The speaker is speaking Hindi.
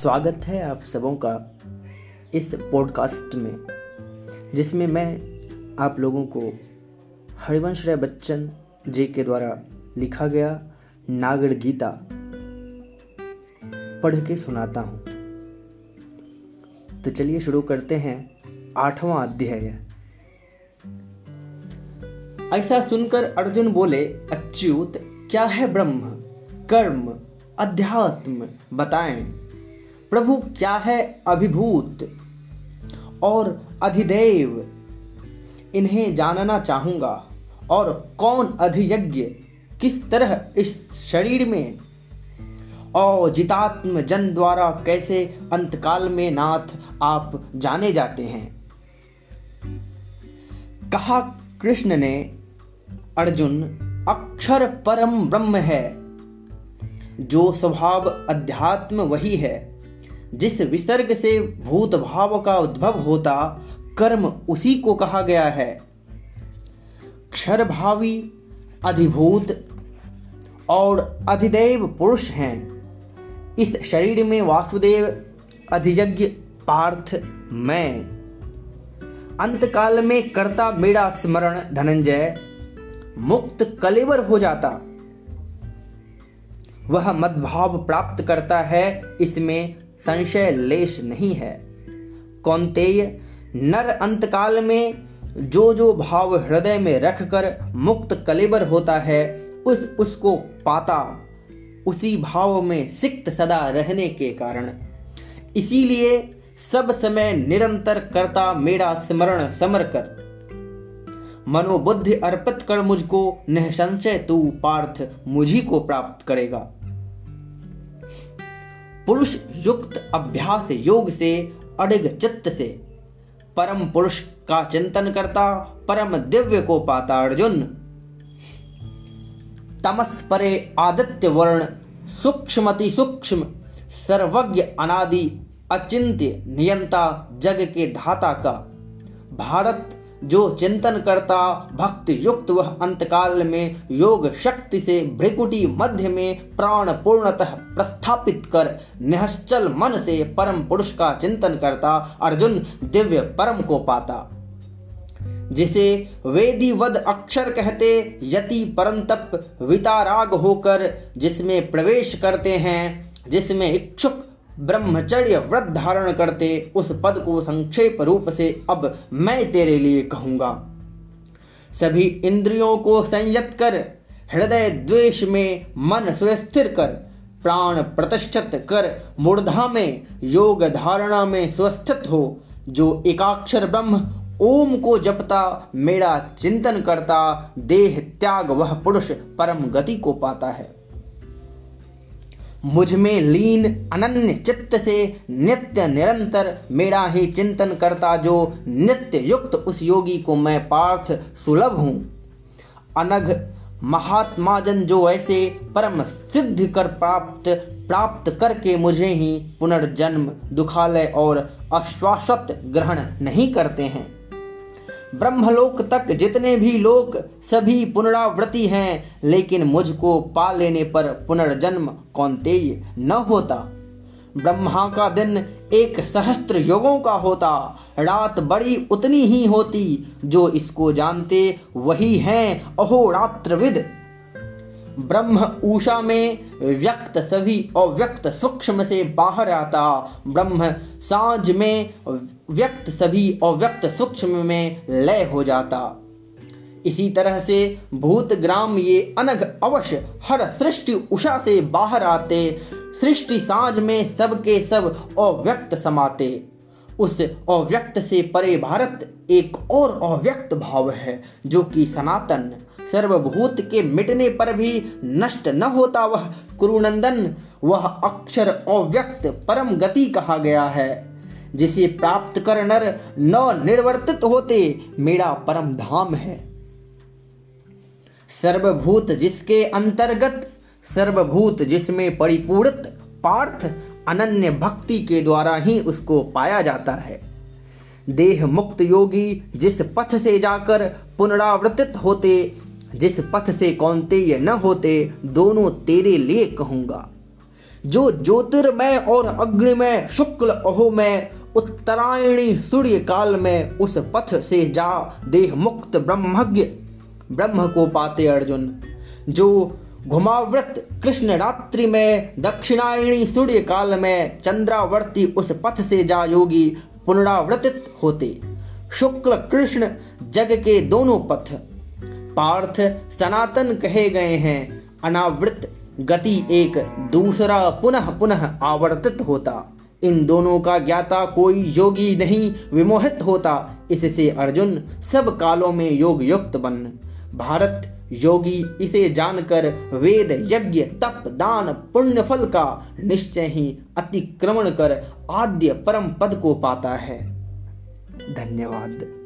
स्वागत है आप सबों का इस पॉडकास्ट में, जिसमें मैं आप लोगों को हरिवंश राय बच्चन जी के द्वारा लिखा गया नागर गीता पढ़ के सुनाता हूँ। तो चलिए शुरू करते हैं आठवां अध्याय। ऐसा सुनकर अर्जुन बोले, अच्युत, क्या है ब्रह्म? कर्म, अध्यात्म, बताएँ। प्रभु क्या है अभिभूत और अधिदेव? इन्हें जानना चाहूँगा। और कौन अधियज्ञ किस तरह इस शरीर में? और जितात्म जन द्वारा कैसे अंतकाल में नाथ आप जाने जाते हैं? कहा कृष्ण ने, अर्जुन, अक्षर परम ब्रह्म है। जो स्वभाव अध्यात्म वही है। जिस विसर्ग से भूत भाव का उद्भव होता, कर्म उसी को कहा गया है। क्षर भावी अधिभूत और अधिदेव पुरुष हैं। इस शरीर में वासुदेव अधियज्ञ पार्थ, मैं। अंतकाल में करता मेरा स्मरण धनंजय, मुक्त कलेवर हो जाता। वह मदभाव प्राप्त करता है, इसमें संशय लेश नहीं है। कौंतेय नर अंतकाल में जो जो भाव हृदय में रखकर मुक्त कलेबर होता है, उस उसको पाता। उसी भाव में सिक्त सदा रहने के कारण। इसीलिए सब समय निरंतर करता मेरा स्मरण समर कर। मनोबुद्धि अर्पित कर मुझको निसंशय तू पार्थ मुझी को प्राप्त करेगा। पुरुष युक्त अभ्यास योग से, अडिग चित्त से। परम पुरुष का चिंतन करता, परम दिव्य को पाता अर्जुन। तमस परे आदित्य वर्ण, सूक्ष्मति सूक्ष्म, सर्वज्ञ अनादि अचिंत्य नियंता जग के धाता का। भारत जो चिंतन करता भक्ति युक्त वह अंतकाल में योग शक्ति से भ्रिकुटी मध्य में प्राण पूर्णतः प्रस्थापित कर निश्चल मन से परम पुरुष का चिंतन करता अर्जुन दिव्य परम को पाता। जिसे वेदी वद अक्षर कहते यति परंतप विताराग होकर जिसमें प्रवेश करते हैं, जिसमें इच्छुक ब्रह्मचर्य व्रत धारण करते उस पद को संक्षेप रूप से अब मैं तेरे लिए कहूँगा। सभी इंद्रियों को संयत कर, हृदय द्वेष में मन सुस्थिर कर, प्राण प्रतिष्ठित कर, मूर्धा में योग धारणा में स्वस्थित हो, जो एकाक्षर ब्रह्म ओम को जपता, मेरा चिंतन करता, देह त्याग वह पुरुष परम गति को पाता है। मुझमें लीन अनन्य चित्त से नित्य निरंतर मेरा ही चिंतन करता जो नित्य युक्त उस योगी को मैं पार्थ सुलभ हूँ। अनघ महात्मा जन जो ऐसे परम सिद्ध कर प्राप्त प्राप्त करके मुझे ही पुनर्जन्म, दुखालय और अश्वासत ग्रहण नहीं करते हैं। ब्रह्मलोक तक जितने भी लोक, सभी पुनरावृत्ति हैं, लेकिन मुझको पा लेने पर पुनर्जन्म कौनतेय न होता। ब्रह्मा का दिन एक सहस्त्र योगों का होता, रात बड़ी उतनी ही होती, जो इसको जानते वही हैं अहो अहोरात्रविद ब्रह्म ऊषा में व्यक्त सभी अव्यक्त सूक्ष्म से बाहर आता। ब्रह्म साँझ में व्यक्त सभी अव्यक्त सूक्ष्म में लय हो जाता। इसी तरह से भूत ग्राम ये अनघ अवश्य हर सृष्टि उषा से बाहर आते। सृष्टि साँझ में सबके सब अव्यक्त समाते। उस अव्यक्त से परे भारत एक और अव्यक्त भाव है, जो कि सनातन सर्वभूत के मिटने पर भी नष्ट न होता वह कुरुनंदन। वह अक्षर अव्यक्त परम गति कहा गया है। जिसे प्राप्त कर नर न निर्वर्तित होते, मेरा परम धाम है। सर्वभूत जिसके अंतर्गत, सर्वभूत जिसमें परिपूर्णत पार्थ अनन्य भक्ति के द्वारा ही उसको पाया जाता है। देह मुक्त योगी जिस पथ से जाकर पुनरावृत्त होते जिस पथ से कौनते ये न होते, दोनों तेरे लिए कहूँगा। जो ज्योतिर्मय और अग्निमय, शुक्ल अहो में उत्तरायणी सूर्य काल में उस पथ से जा, देह मुक्त ब्रह्मज्ञ, ब्रह्म को पाते अर्जुन। जो घुमावृत कृष्ण रात्रि में, दक्षिणायणी सूर्य काल में, चंद्रावर्ती उस पथ से जा योगी, पुनरावृतित होते। शुक्ल कृष्ण जग के दोनों पथ। पार्थ सनातन कहे गए हैं। अनावृत गति एक दूसरा पुनः पुनः आवर्तित होता। इन दोनों का ज्ञाता कोई योगी नहीं, विमोहित होता। इससे अर्जुन सब कालों में योग युक्त बन। भारत योगी इसे जानकर वेद यज्ञ, तप, दान, पुण्य फल का निश्चय ही अतिक्रमण कर आद्य परम पद को पाता है। धन्यवाद।